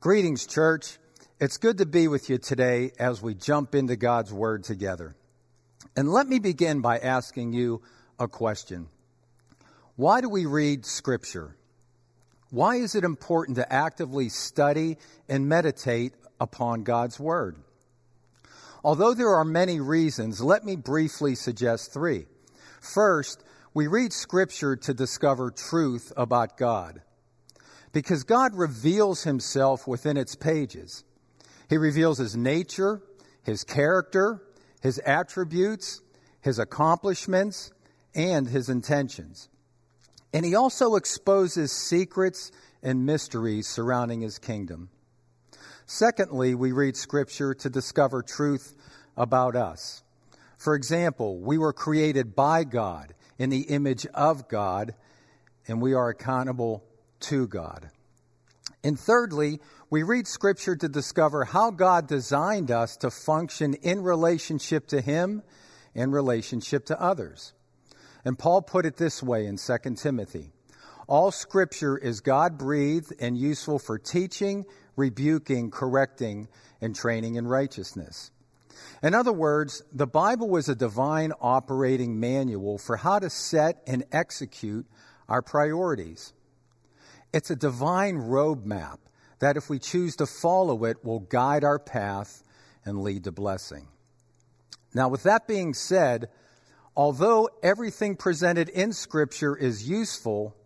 Greetings, church. It's good to be with you today as we jump into God's Word together. And let me begin by asking you a question Why do we read Scripture? Why is it important to actively study and meditate upon God's Word? Although there are many reasons, let me briefly suggest three. First, we read Scripture to discover truth about God because God reveals himself within its pages. He reveals his nature, his character, his attributes, his accomplishments, and his intentions. And he also exposes secrets and mysteries surrounding his kingdom. Secondly, we read scripture to discover truth about us. For example, we were created by God in the image of God, and we are accountable to God. And thirdly, we read scripture to discover how God designed us to function in relationship to Him and relationship to others. And Paul put it this way in 2 Timothy All scripture is God breathed and useful for teaching, rebuking, correcting, and training in righteousness. In other words, the Bible was a divine operating manual for how to set and execute our priorities. It's a divine roadmap that, if we choose to follow it, will guide our path and lead to blessing. Now, with that being said, although everything presented in Scripture is useful,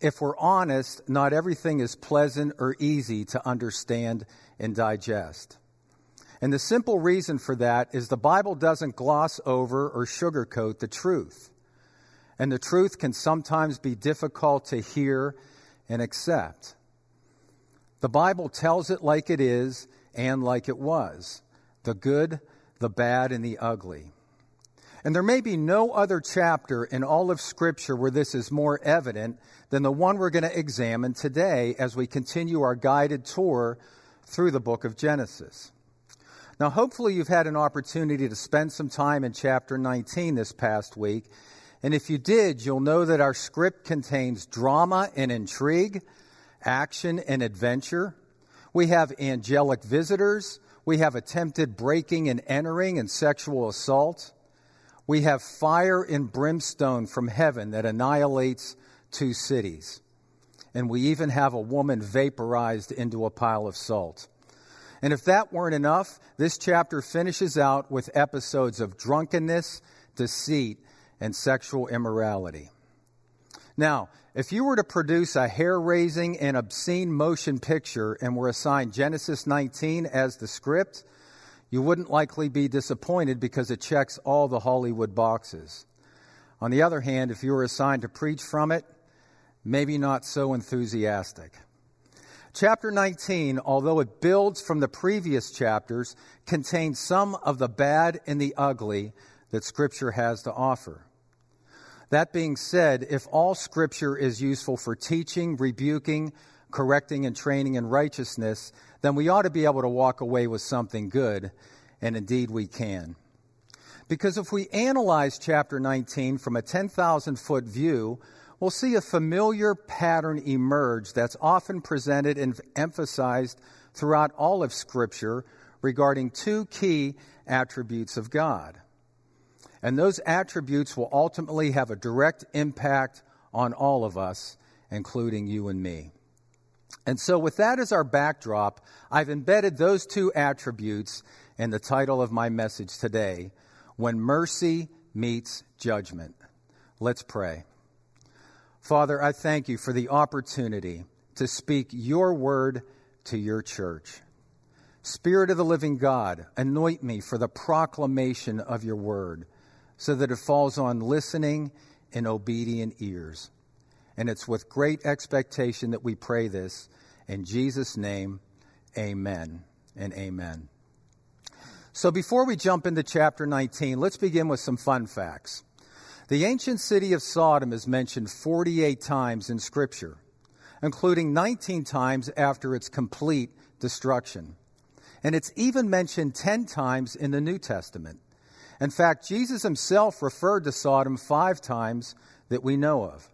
if we're honest, not everything is pleasant or easy to understand and digest. And the simple reason for that is the Bible doesn't gloss over or sugarcoat the truth. And the truth can sometimes be difficult to hear and accept. The Bible tells it like it is and like it was the good, the bad, and the ugly. And there may be no other chapter in all of Scripture where this is more evident than the one we're going to examine today as we continue our guided tour through the book of Genesis. Now, hopefully, you've had an opportunity to spend some time in chapter 19 this past week and if you did, you'll know that our script contains drama and intrigue, action and adventure. We have angelic visitors. We have attempted breaking and entering and sexual assault. We have fire and brimstone from heaven that annihilates two cities. And we even have a woman vaporized into a pile of salt. And if that weren't enough, this chapter finishes out with episodes of drunkenness, deceit, and sexual immorality. Now, if you were to produce a hair raising and obscene motion picture and were assigned Genesis 19 as the script, you wouldn't likely be disappointed because it checks all the Hollywood boxes. On the other hand, if you were assigned to preach from it, maybe not so enthusiastic. Chapter 19, although it builds from the previous chapters, contains some of the bad and the ugly that Scripture has to offer. That being said, if all Scripture is useful for teaching, rebuking, correcting, and training in righteousness, then we ought to be able to walk away with something good, and indeed we can. Because if we analyze chapter 19 from a 10,000 foot view, we'll see a familiar pattern emerge that's often presented and emphasized throughout all of Scripture regarding two key attributes of God. And those attributes will ultimately have a direct impact on all of us, including you and me. And so, with that as our backdrop, I've embedded those two attributes in the title of my message today When Mercy Meets Judgment. Let's pray. Father, I thank you for the opportunity to speak your word to your church. Spirit of the living God, anoint me for the proclamation of your word so that it falls on listening and obedient ears. And it's with great expectation that we pray this. In Jesus' name, amen and amen. So before we jump into chapter 19, let's begin with some fun facts. The ancient city of Sodom is mentioned 48 times in Scripture, including 19 times after its complete destruction. And it's even mentioned 10 times in the New Testament. In fact, Jesus himself referred to Sodom five times that we know of.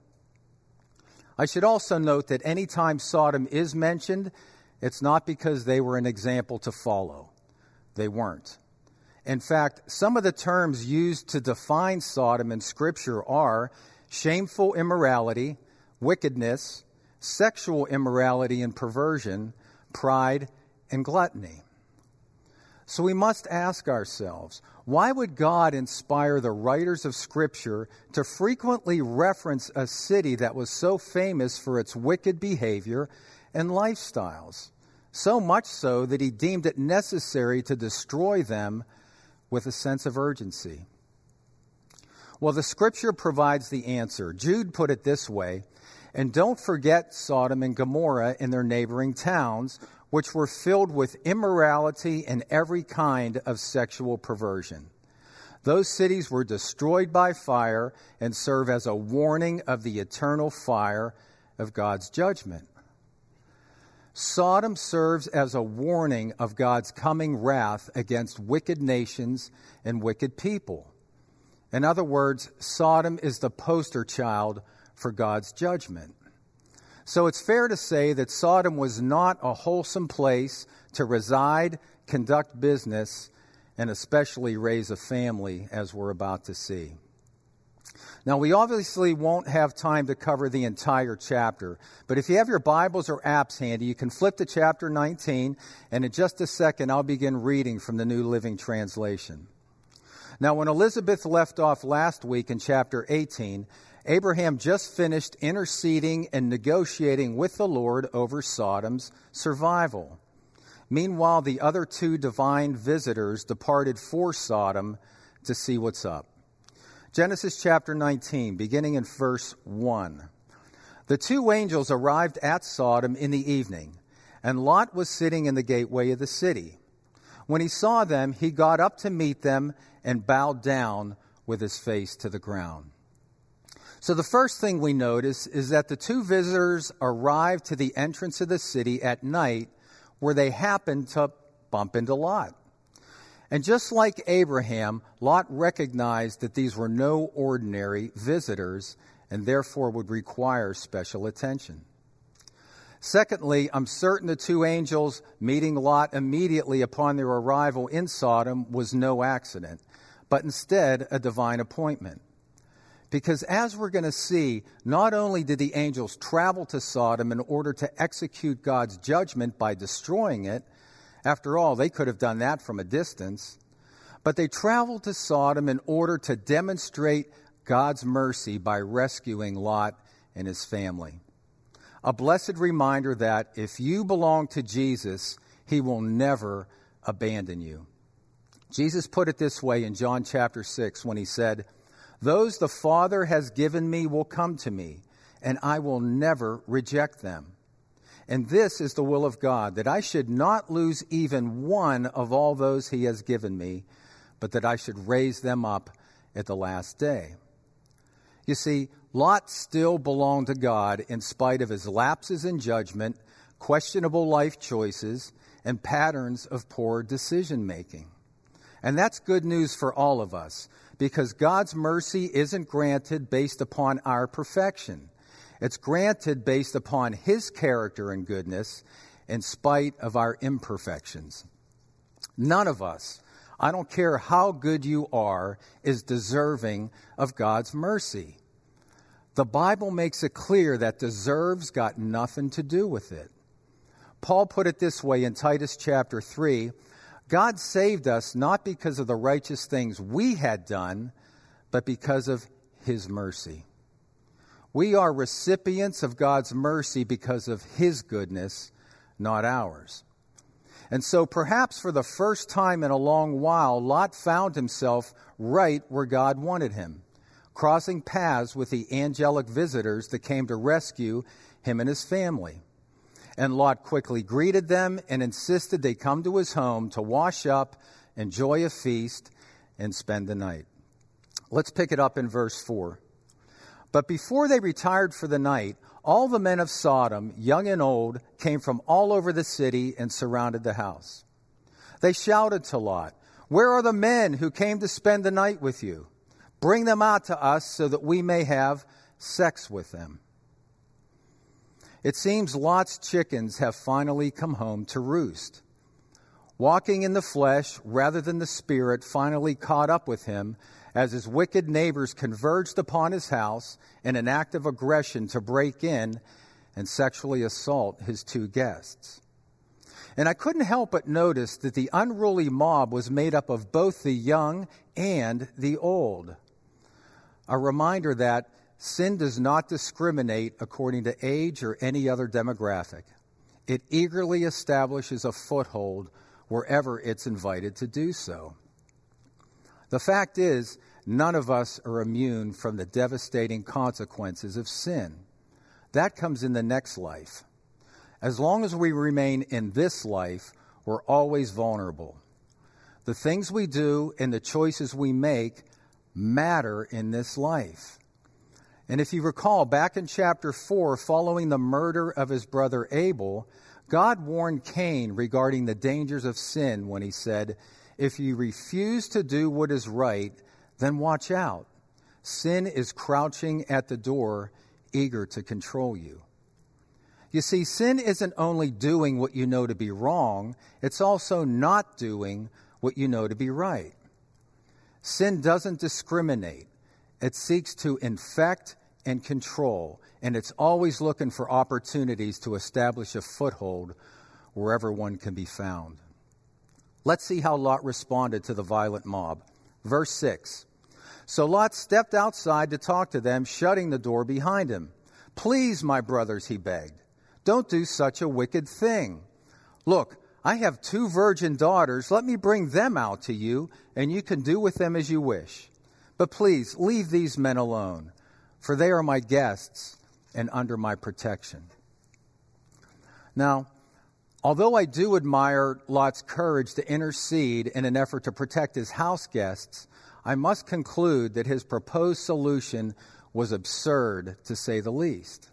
I should also note that any time Sodom is mentioned, it's not because they were an example to follow. They weren't. In fact, some of the terms used to define Sodom in Scripture are shameful immorality, wickedness, sexual immorality and perversion, pride, and gluttony. So we must ask ourselves why would God inspire the writers of Scripture to frequently reference a city that was so famous for its wicked behavior and lifestyles? So much so that he deemed it necessary to destroy them with a sense of urgency. Well, the Scripture provides the answer. Jude put it this way And don't forget Sodom and Gomorrah and their neighboring towns which were filled with immorality and every kind of sexual perversion. Those cities were destroyed by fire and serve as a warning of the eternal fire of God's judgment. Sodom serves as a warning of God's coming wrath against wicked nations and wicked people. In other words, Sodom is the poster child for God's judgment. So it's fair to say that Sodom was not a wholesome place to reside, conduct business, and especially raise a family, as we're about to see. Now, we obviously won't have time to cover the entire chapter, but if you have your Bibles or apps handy, you can flip to chapter 19, and in just a second, I'll begin reading from the New Living Translation. Now, when Elizabeth left off last week in chapter 18, Abraham just finished interceding and negotiating with the Lord over Sodom's survival. Meanwhile, the other two divine visitors departed for Sodom to see what's up. Genesis chapter 19, beginning in verse 1. The two angels arrived at Sodom in the evening, and Lot was sitting in the gateway of the city. When he saw them, he got up to meet them and bowed down with his face to the ground. So the first thing we notice is that the two visitors arrived to the entrance of the city at night where they happened to bump into Lot. And just like Abraham, Lot recognized that these were no ordinary visitors and therefore would require special attention. Secondly, I'm certain the two angels meeting Lot immediately upon their arrival in Sodom was no accident, but instead a divine appointment. Because as we're going to see, not only did the angels travel to Sodom in order to execute God's judgment by destroying it, after all, they could have done that from a distance, but they traveled to Sodom in order to demonstrate God's mercy by rescuing Lot and his family. A blessed reminder that if you belong to Jesus, he will never abandon you. Jesus put it this way in John chapter 6 when he said, those the Father has given me will come to me, and I will never reject them. And this is the will of God, that I should not lose even one of all those he has given me, but that I should raise them up at the last day. You see, Lot still belonged to God in spite of his lapses in judgment, questionable life choices, and patterns of poor decision making. And that's good news for all of us because God's mercy isn't granted based upon our perfection. It's granted based upon His character and goodness in spite of our imperfections. None of us, I don't care how good you are, is deserving of God's mercy. The Bible makes it clear that deserves got nothing to do with it. Paul put it this way in Titus chapter 3 God saved us not because of the righteous things we had done, but because of His mercy. We are recipients of God's mercy because of His goodness, not ours. And so, perhaps for the first time in a long while, Lot found himself right where God wanted him, crossing paths with the angelic visitors that came to rescue him and his family. And Lot quickly greeted them and insisted they come to his home to wash up, enjoy a feast, and spend the night. Let's pick it up in verse 4. But before they retired for the night, all the men of Sodom, young and old, came from all over the city and surrounded the house. They shouted to Lot, Where are the men who came to spend the night with you? Bring them out to us so that we may have sex with them. It seems Lot's chickens have finally come home to roost. Walking in the flesh rather than the spirit finally caught up with him as his wicked neighbors converged upon his house in an act of aggression to break in and sexually assault his two guests. And I couldn't help but notice that the unruly mob was made up of both the young and the old. A reminder that sin does not discriminate according to age or any other demographic. It eagerly establishes a foothold wherever it's invited to do so. The fact is, none of us are immune from the devastating consequences of sin. That comes in the next life. As long as we remain in this life, we're always vulnerable. The things we do and the choices we make matter in this life. And if you recall, back in chapter 4, following the murder of his brother Abel, God warned Cain regarding the dangers of sin when he said, if you refuse to do what is right, then watch out. Sin is crouching at the door, eager to control you. You see, sin isn't only doing what you know to be wrong, it's also not doing what you know to be right. Sin doesn't discriminate, it seeks to infect and control, and it's always looking for opportunities to establish a foothold wherever one can be found. Let's see how Lot responded to the violent mob. Verse 6. So Lot stepped outside to talk to them, shutting the door behind him. Please, my brothers, he begged, don't do such a wicked thing. Look, I have two virgin daughters. Let me bring them out to you, and you can do with them as you wish. But please, leave these men alone, for they are my guests and under my protection. Now, Although I do admire Lot's courage to intercede in an effort to protect his house guests, I must conclude that his proposed solution was absurd, to say the least.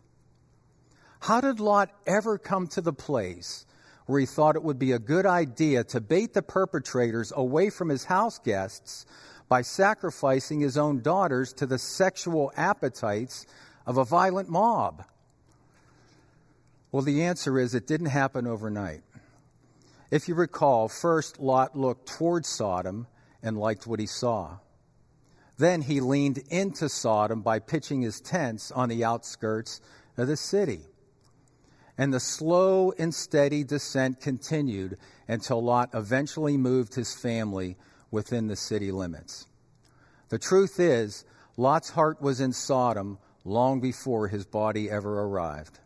How did Lot ever come to the place where he thought it would be a good idea to bait the perpetrators away from his house guests by sacrificing his own daughters to the sexual appetites of a violent mob? Well, the answer is it didn't happen overnight. If you recall, first Lot looked toward Sodom and liked what he saw. Then he leaned into Sodom by pitching his tents on the outskirts of the city. And the slow and steady descent continued until Lot eventually moved his family within the city limits. The truth is, Lot's heart was in Sodom long before his body ever arrived.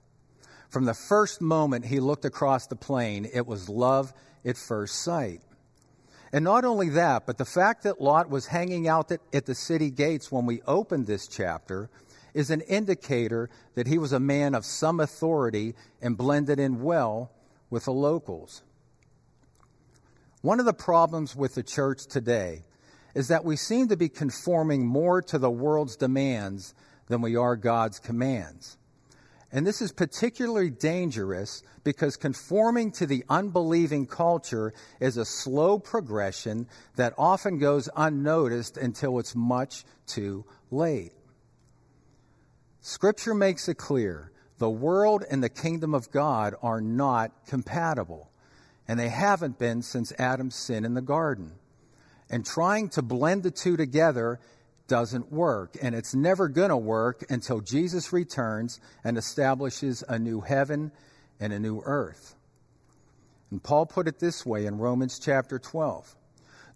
From the first moment he looked across the plain, it was love at first sight. And not only that, but the fact that Lot was hanging out at the city gates when we opened this chapter is an indicator that he was a man of some authority and blended in well with the locals. One of the problems with the church today is that we seem to be conforming more to the world's demands than we are God's commands. And this is particularly dangerous because conforming to the unbelieving culture is a slow progression that often goes unnoticed until it's much too late. Scripture makes it clear the world and the kingdom of God are not compatible, and they haven't been since Adam's sin in the garden. And trying to blend the two together doesn't work, and it's never going to work until Jesus returns and establishes a new heaven and a new earth. And Paul put it this way in Romans chapter 12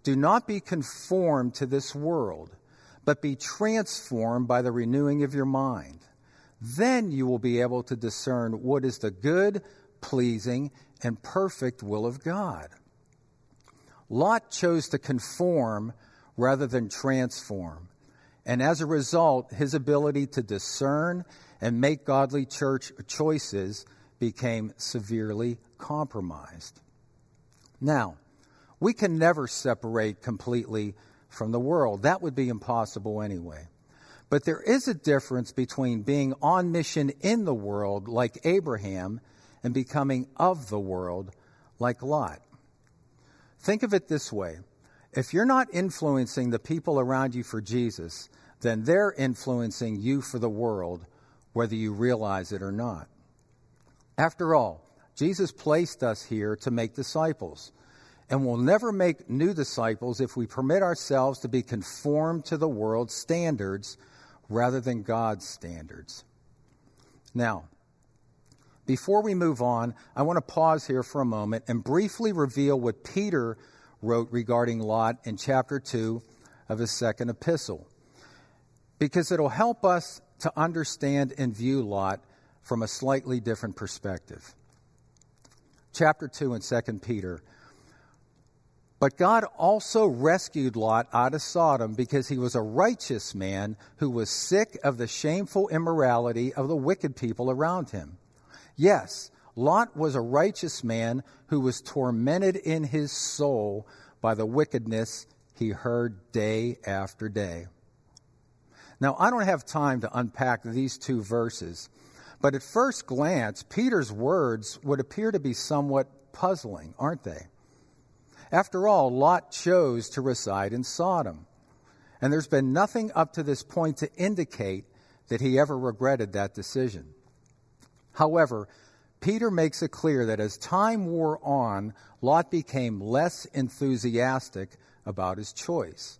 Do not be conformed to this world, but be transformed by the renewing of your mind. Then you will be able to discern what is the good, pleasing, and perfect will of God. Lot chose to conform rather than transform. And as a result, his ability to discern and make godly church choices became severely compromised. Now, we can never separate completely from the world. That would be impossible anyway. But there is a difference between being on mission in the world, like Abraham, and becoming of the world, like Lot. Think of it this way if you're not influencing the people around you for Jesus, then they're influencing you for the world, whether you realize it or not. After all, Jesus placed us here to make disciples, and we'll never make new disciples if we permit ourselves to be conformed to the world's standards rather than God's standards. Now, before we move on, I want to pause here for a moment and briefly reveal what Peter wrote regarding Lot in chapter 2 of his second epistle, because it'll help us to understand and view Lot from a slightly different perspective. Chapter 2 in 2 Peter. But God also rescued Lot out of Sodom because he was a righteous man who was sick of the shameful immorality of the wicked people around him. Yes, Lot was a righteous man who was tormented in his soul by the wickedness he heard day after day. Now, I don't have time to unpack these two verses, but at first glance, Peter's words would appear to be somewhat puzzling, aren't they? After all, Lot chose to reside in Sodom, and there's been nothing up to this point to indicate that he ever regretted that decision. However, Peter makes it clear that as time wore on, Lot became less enthusiastic about his choice.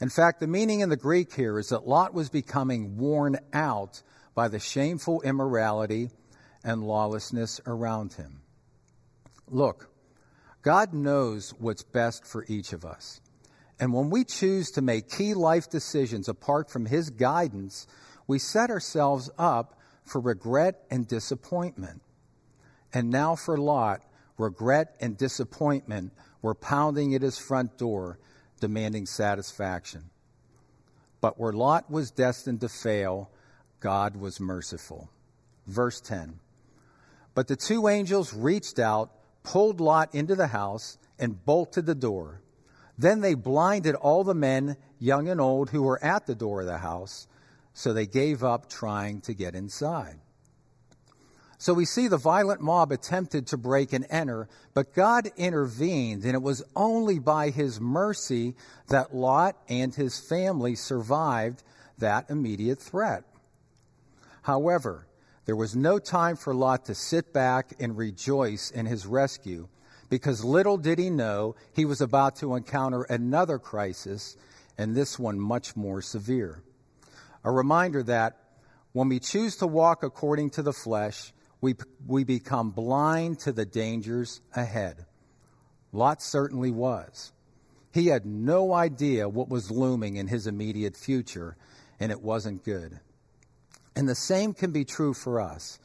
In fact, the meaning in the Greek here is that Lot was becoming worn out by the shameful immorality and lawlessness around him. Look, God knows what's best for each of us. And when we choose to make key life decisions apart from His guidance, we set ourselves up for regret and disappointment. And now for Lot, regret and disappointment were pounding at his front door demanding satisfaction. But where Lot was destined to fail, God was merciful. Verse 10 But the two angels reached out, pulled Lot into the house, and bolted the door. Then they blinded all the men, young and old, who were at the door of the house, so they gave up trying to get inside. So we see the violent mob attempted to break and enter, but God intervened, and it was only by his mercy that Lot and his family survived that immediate threat. However, there was no time for Lot to sit back and rejoice in his rescue, because little did he know he was about to encounter another crisis, and this one much more severe. A reminder that when we choose to walk according to the flesh, we, we become blind to the dangers ahead. Lot certainly was. He had no idea what was looming in his immediate future, and it wasn't good. And the same can be true for us.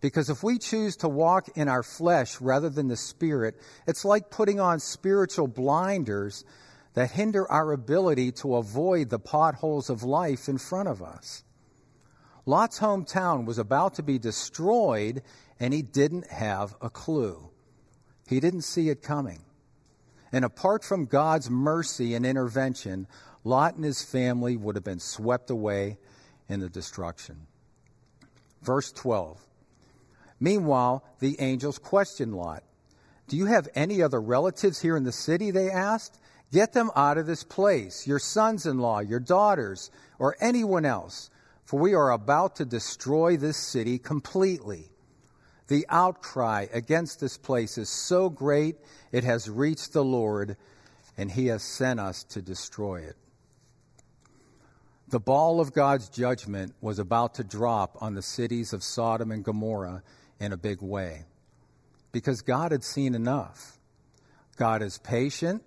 Because if we choose to walk in our flesh rather than the spirit, it's like putting on spiritual blinders that hinder our ability to avoid the potholes of life in front of us. Lot's hometown was about to be destroyed, and he didn't have a clue. He didn't see it coming. And apart from God's mercy and intervention, Lot and his family would have been swept away in the destruction. Verse 12. Meanwhile, the angels questioned Lot. Do you have any other relatives here in the city? They asked. Get them out of this place, your sons in law, your daughters, or anyone else for we are about to destroy this city completely. The outcry against this place is so great, it has reached the Lord, and he has sent us to destroy it. The ball of God's judgment was about to drop on the cities of Sodom and Gomorrah in a big way because God had seen enough. God is patient,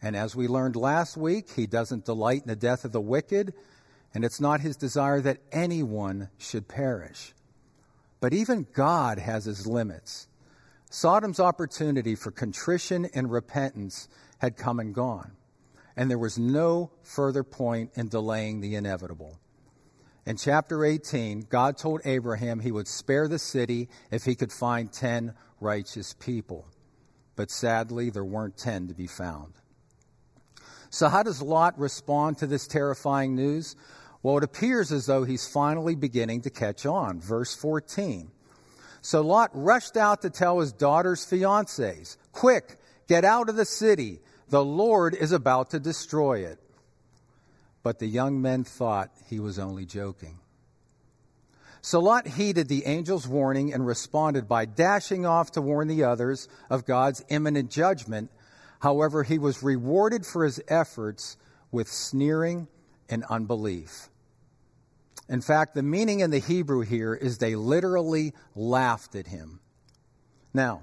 and as we learned last week, he doesn't delight in the death of the wicked, and it's not his desire that anyone should perish. But even God has his limits. Sodom's opportunity for contrition and repentance had come and gone, and there was no further point in delaying the inevitable. In chapter 18, God told Abraham he would spare the city if he could find 10 righteous people. But sadly, there weren't 10 to be found. So, how does Lot respond to this terrifying news? Well, it appears as though he's finally beginning to catch on. Verse 14. So Lot rushed out to tell his daughter's fiancés, Quick, get out of the city. The Lord is about to destroy it. But the young men thought he was only joking. So Lot heeded the angel's warning and responded by dashing off to warn the others of God's imminent judgment. However, he was rewarded for his efforts with sneering and unbelief. In fact, the meaning in the Hebrew here is they literally laughed at him. Now,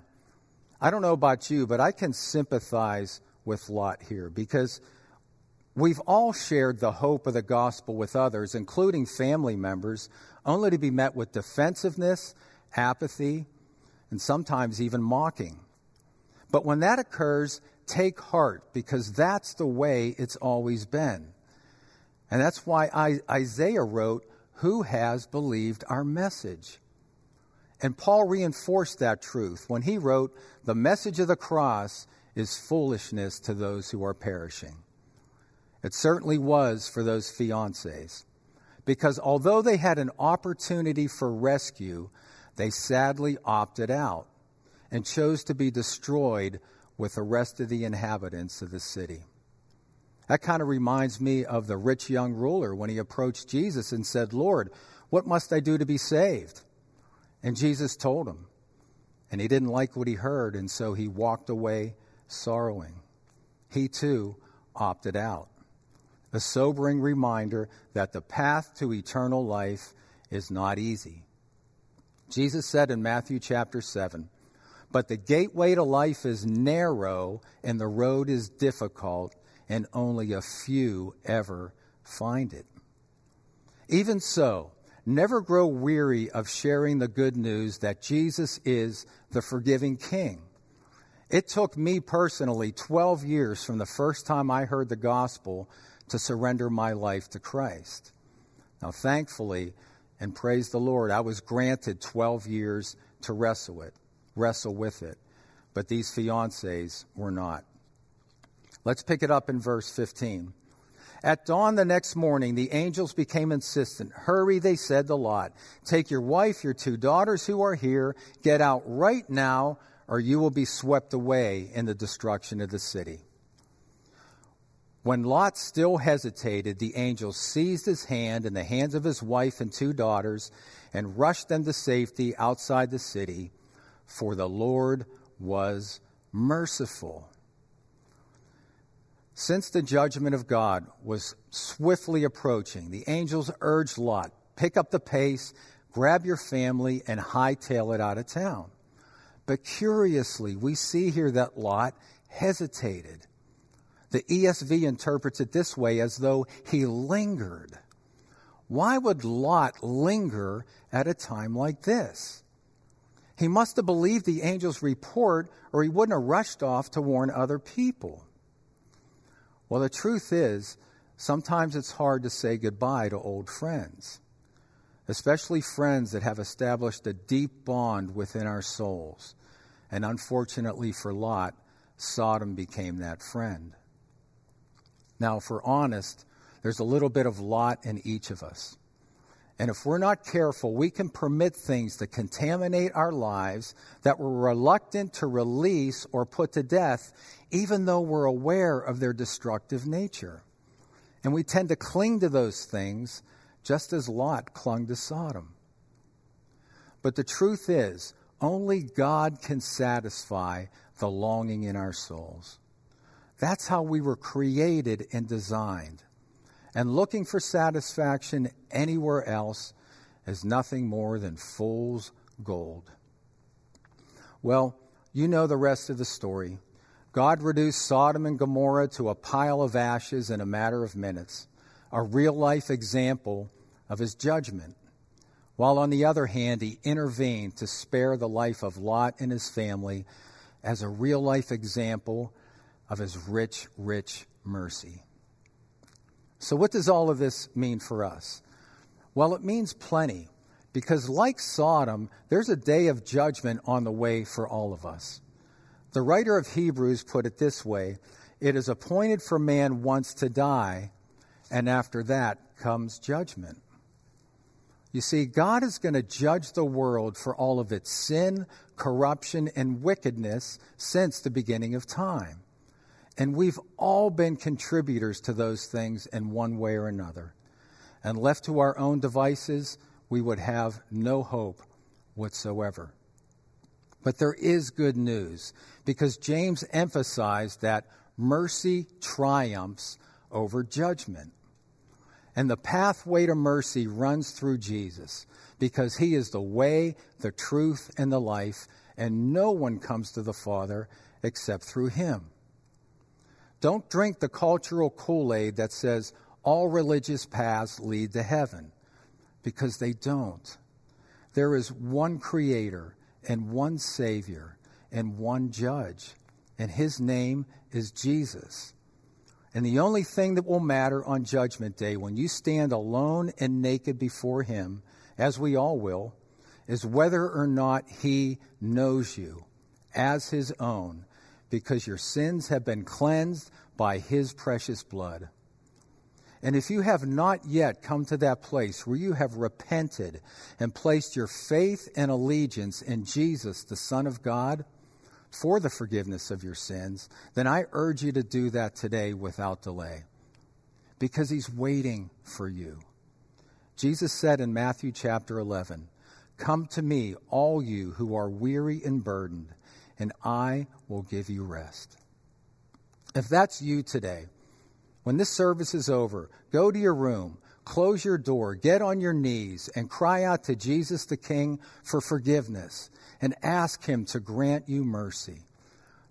I don't know about you, but I can sympathize with Lot here because we've all shared the hope of the gospel with others, including family members, only to be met with defensiveness, apathy, and sometimes even mocking. But when that occurs, take heart because that's the way it's always been. And that's why Isaiah wrote, Who has believed our message? And Paul reinforced that truth when he wrote, The message of the cross is foolishness to those who are perishing. It certainly was for those fiancés, because although they had an opportunity for rescue, they sadly opted out and chose to be destroyed with the rest of the inhabitants of the city. That kind of reminds me of the rich young ruler when he approached Jesus and said, Lord, what must I do to be saved? And Jesus told him. And he didn't like what he heard, and so he walked away sorrowing. He too opted out. A sobering reminder that the path to eternal life is not easy. Jesus said in Matthew chapter 7, But the gateway to life is narrow, and the road is difficult and only a few ever find it. Even so, never grow weary of sharing the good news that Jesus is the forgiving King. It took me personally 12 years from the first time I heard the gospel to surrender my life to Christ. Now, thankfully, and praise the Lord, I was granted 12 years to wrestle it, wrestle with it. But these fiancés were not. Let's pick it up in verse 15. At dawn the next morning, the angels became insistent. Hurry, they said to Lot. Take your wife, your two daughters who are here. Get out right now, or you will be swept away in the destruction of the city. When Lot still hesitated, the angels seized his hand and the hands of his wife and two daughters and rushed them to safety outside the city, for the Lord was merciful. Since the judgment of God was swiftly approaching, the angels urged Lot, pick up the pace, grab your family, and hightail it out of town. But curiously, we see here that Lot hesitated. The ESV interprets it this way as though he lingered. Why would Lot linger at a time like this? He must have believed the angel's report, or he wouldn't have rushed off to warn other people. Well, the truth is, sometimes it's hard to say goodbye to old friends, especially friends that have established a deep bond within our souls. And unfortunately for Lot, Sodom became that friend. Now, if we're honest, there's a little bit of Lot in each of us. And if we're not careful, we can permit things to contaminate our lives that we're reluctant to release or put to death, even though we're aware of their destructive nature. And we tend to cling to those things just as Lot clung to Sodom. But the truth is, only God can satisfy the longing in our souls. That's how we were created and designed and looking for satisfaction anywhere else is nothing more than fool's gold. Well, you know the rest of the story. God reduced Sodom and Gomorrah to a pile of ashes in a matter of minutes, a real life example of his judgment. While on the other hand, he intervened to spare the life of Lot and his family as a real life example of his rich, rich mercy. So, what does all of this mean for us? Well, it means plenty, because like Sodom, there's a day of judgment on the way for all of us. The writer of Hebrews put it this way It is appointed for man once to die, and after that comes judgment. You see, God is going to judge the world for all of its sin, corruption, and wickedness since the beginning of time. And we've all been contributors to those things in one way or another. And left to our own devices, we would have no hope whatsoever. But there is good news because James emphasized that mercy triumphs over judgment. And the pathway to mercy runs through Jesus because he is the way, the truth, and the life, and no one comes to the Father except through him. Don't drink the cultural Kool Aid that says all religious paths lead to heaven because they don't. There is one Creator and one Savior and one Judge, and His name is Jesus. And the only thing that will matter on Judgment Day when you stand alone and naked before Him, as we all will, is whether or not He knows you as His own, because your sins have been cleansed by His precious blood. And if you have not yet come to that place where you have repented and placed your faith and allegiance in Jesus, the Son of God, for the forgiveness of your sins, then I urge you to do that today without delay because he's waiting for you. Jesus said in Matthew chapter 11, Come to me, all you who are weary and burdened, and I will give you rest. If that's you today, when this service is over, go to your room, close your door, get on your knees, and cry out to Jesus the King for forgiveness and ask Him to grant you mercy.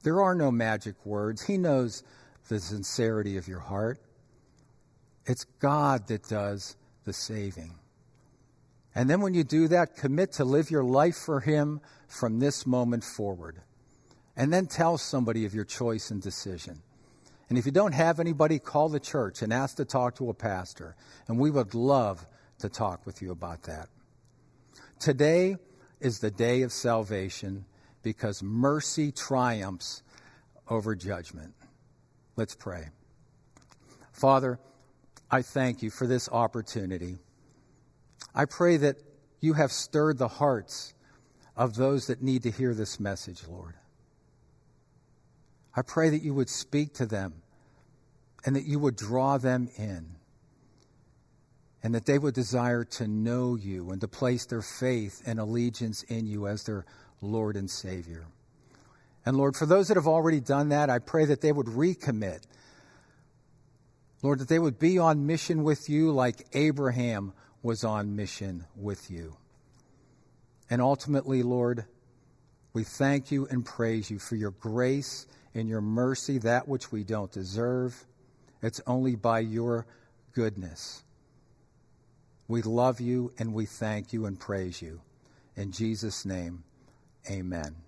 There are no magic words. He knows the sincerity of your heart. It's God that does the saving. And then when you do that, commit to live your life for Him from this moment forward. And then tell somebody of your choice and decision. And if you don't have anybody, call the church and ask to talk to a pastor. And we would love to talk with you about that. Today is the day of salvation because mercy triumphs over judgment. Let's pray. Father, I thank you for this opportunity. I pray that you have stirred the hearts of those that need to hear this message, Lord. I pray that you would speak to them and that you would draw them in and that they would desire to know you and to place their faith and allegiance in you as their Lord and Savior. And Lord, for those that have already done that, I pray that they would recommit. Lord, that they would be on mission with you like Abraham was on mission with you. And ultimately, Lord, we thank you and praise you for your grace in your mercy, that which we don't deserve. It's only by your goodness. We love you and we thank you and praise you. In Jesus' name, amen.